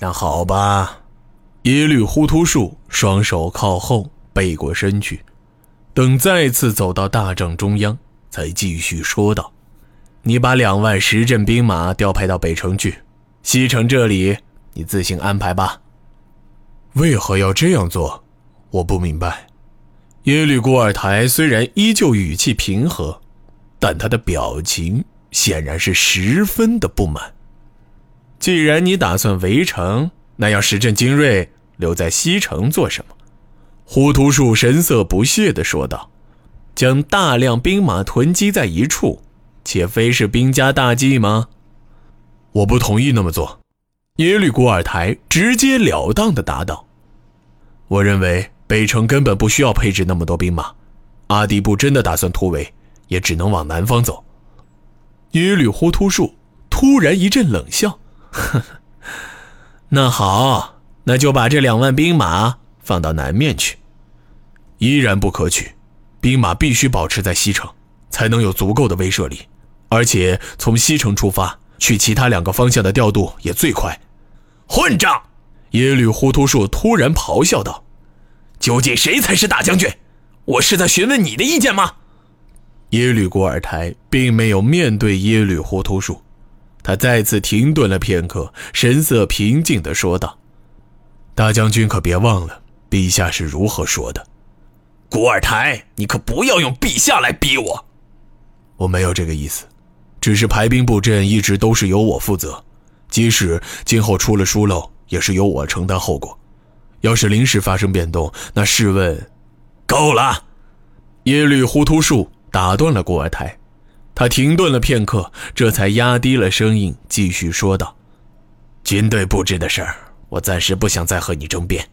那好吧。耶律忽突术双手靠后，背过身去，等再次走到大帐中央，才继续说道：“你把两万十镇兵马调派到北城去，西城这里你自行安排吧。”为何要这样做？我不明白。耶律古尔台虽然依旧语气平和，但他的表情显然是十分的不满。既然你打算围城，那要石镇精锐留在西城做什么？胡图树神色不屑地说道：“将大量兵马囤积在一处，且非是兵家大忌吗？”我不同意那么做。耶律古尔台直截了当地答道：“我认为北城根本不需要配置那么多兵马。阿迪布真的打算突围，也只能往南方走。”耶律忽突树突然一阵冷笑。呵呵，那好，那就把这两万兵马放到南面去。依然不可取，兵马必须保持在西城，才能有足够的威慑力。而且从西城出发去其他两个方向的调度也最快。混账！耶律忽突树突然咆哮道：“究竟谁才是大将军？我是在询问你的意见吗？”耶律古尔台并没有面对耶律忽突树。他再次停顿了片刻，神色平静地说道：“大将军可别忘了，陛下是如何说的。古尔台，你可不要用陛下来逼我。我没有这个意思，只是排兵布阵一直都是由我负责，即使今后出了疏漏，也是由我承担后果。要是临时发生变动，那试问……够了！”耶律忽突术打断了古尔台。他停顿了片刻，这才压低了声音继续说道：“军队布置的事儿，我暂时不想再和你争辩。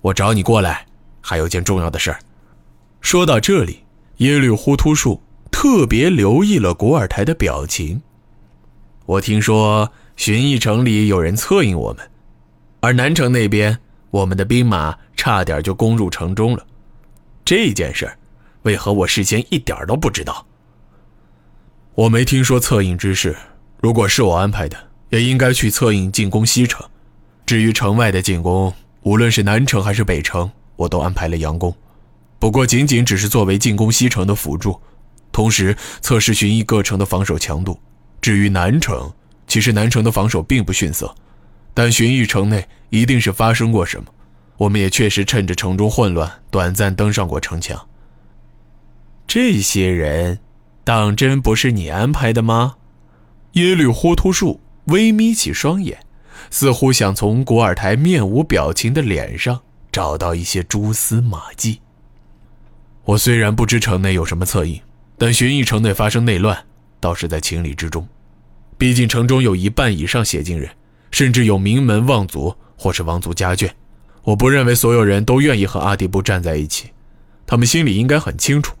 我找你过来，还有件重要的事儿。”说到这里，耶律忽突树特别留意了古尔台的表情。我听说寻邑城里有人策应我们，而南城那边，我们的兵马差点就攻入城中了。这件事儿，为何我事先一点都不知道？我没听说策应之事，如果是我安排的，也应该去策应进攻西城。至于城外的进攻，无论是南城还是北城，我都安排了佯攻。不过仅仅只是作为进攻西城的辅助，同时测试巡弋各城的防守强度。至于南城，其实南城的防守并不逊色，但巡弋城内一定是发生过什么。我们也确实趁着城中混乱，短暂登上过城墙。这些人。当真不是你安排的吗？耶律忽突树微眯起双眼，似乎想从古尔台面无表情的脸上找到一些蛛丝马迹。我虽然不知城内有什么策应，但寻弋城内发生内乱，倒是在情理之中。毕竟城中有一半以上写进人，甚至有名门望族或是王族家眷。我不认为所有人都愿意和阿迪布站在一起，他们心里应该很清楚，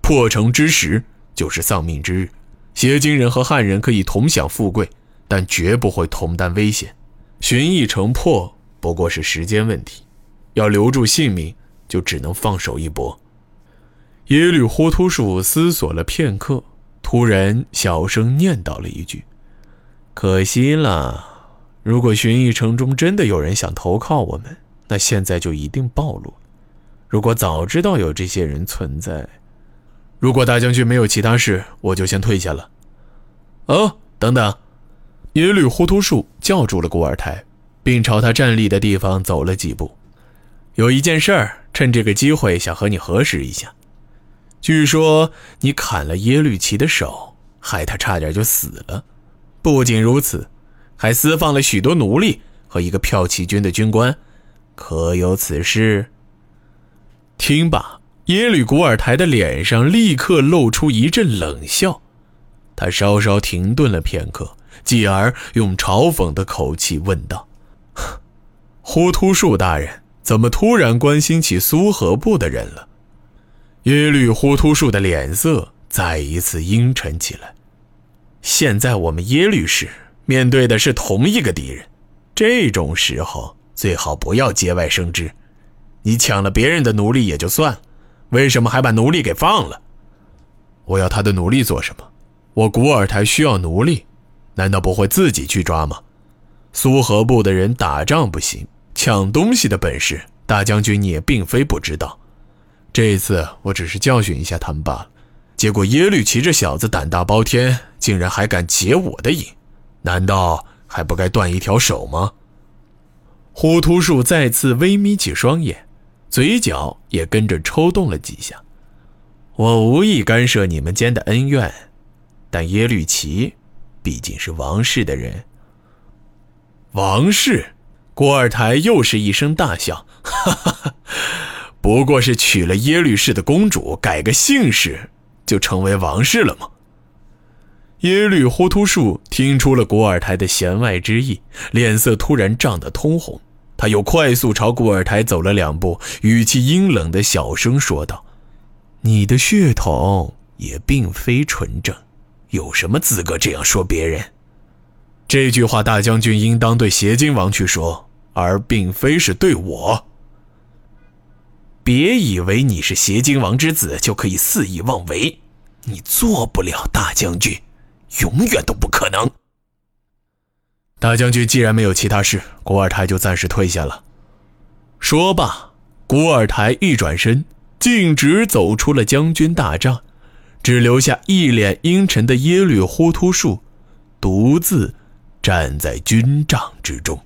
破城之时。就是丧命之日，邪金人和汉人可以同享富贵，但绝不会同担危险。寻弋城破不过是时间问题，要留住性命，就只能放手一搏。耶律忽突术思索了片刻，突然小声念叨了一句：“可惜了，如果寻弋城中真的有人想投靠我们，那现在就一定暴露。如果早知道有这些人存在……”如果大将军没有其他事，我就先退下了。哦，等等！耶律忽突树叫住了古尔台，并朝他站立的地方走了几步。有一件事儿，趁这个机会想和你核实一下。据说你砍了耶律齐的手，害他差点就死了。不仅如此，还私放了许多奴隶和一个骠骑军的军官，可有此事？听罢。耶律古尔台的脸上立刻露出一阵冷笑，他稍稍停顿了片刻，继而用嘲讽的口气问道：“忽突树大人，怎么突然关心起苏合部的人了？”耶律忽突树的脸色再一次阴沉起来。现在我们耶律氏面对的是同一个敌人，这种时候最好不要节外生枝。你抢了别人的奴隶也就算了。为什么还把奴隶给放了？我要他的奴隶做什么？我古尔台需要奴隶，难道不会自己去抓吗？苏河部的人打仗不行，抢东西的本事，大将军你也并非不知道。这一次我只是教训一下他们罢了。结果耶律齐这小子胆大包天，竟然还敢劫我的营，难道还不该断一条手吗？呼图树再次微眯起双眼，嘴角也跟着抽动了几下。我无意干涉你们间的恩怨，但耶律齐毕竟是王室的人。王室，郭二台又是一声大笑，哈哈哈，不过是娶了耶律氏的公主，改个姓氏，就成为王室了吗？耶律呼图术听出了郭二台的弦外之意，脸色突然涨得通红，他又快速朝顾尔台走了两步，语气阴冷的小声说道：“你的血统也并非纯正，有什么资格这样说别人？”这句话，大将军应当对邪金王去说，而并非是对我。别以为你是邪金王之子就可以肆意妄为，你做不了大将军，永远都不可能。大将军既然没有其他事，古尔台就暂时退下了。说罢，古尔台一转身，径直走出了将军大帐，只留下一脸阴沉的耶律忽图术，独自。站在军帐之中。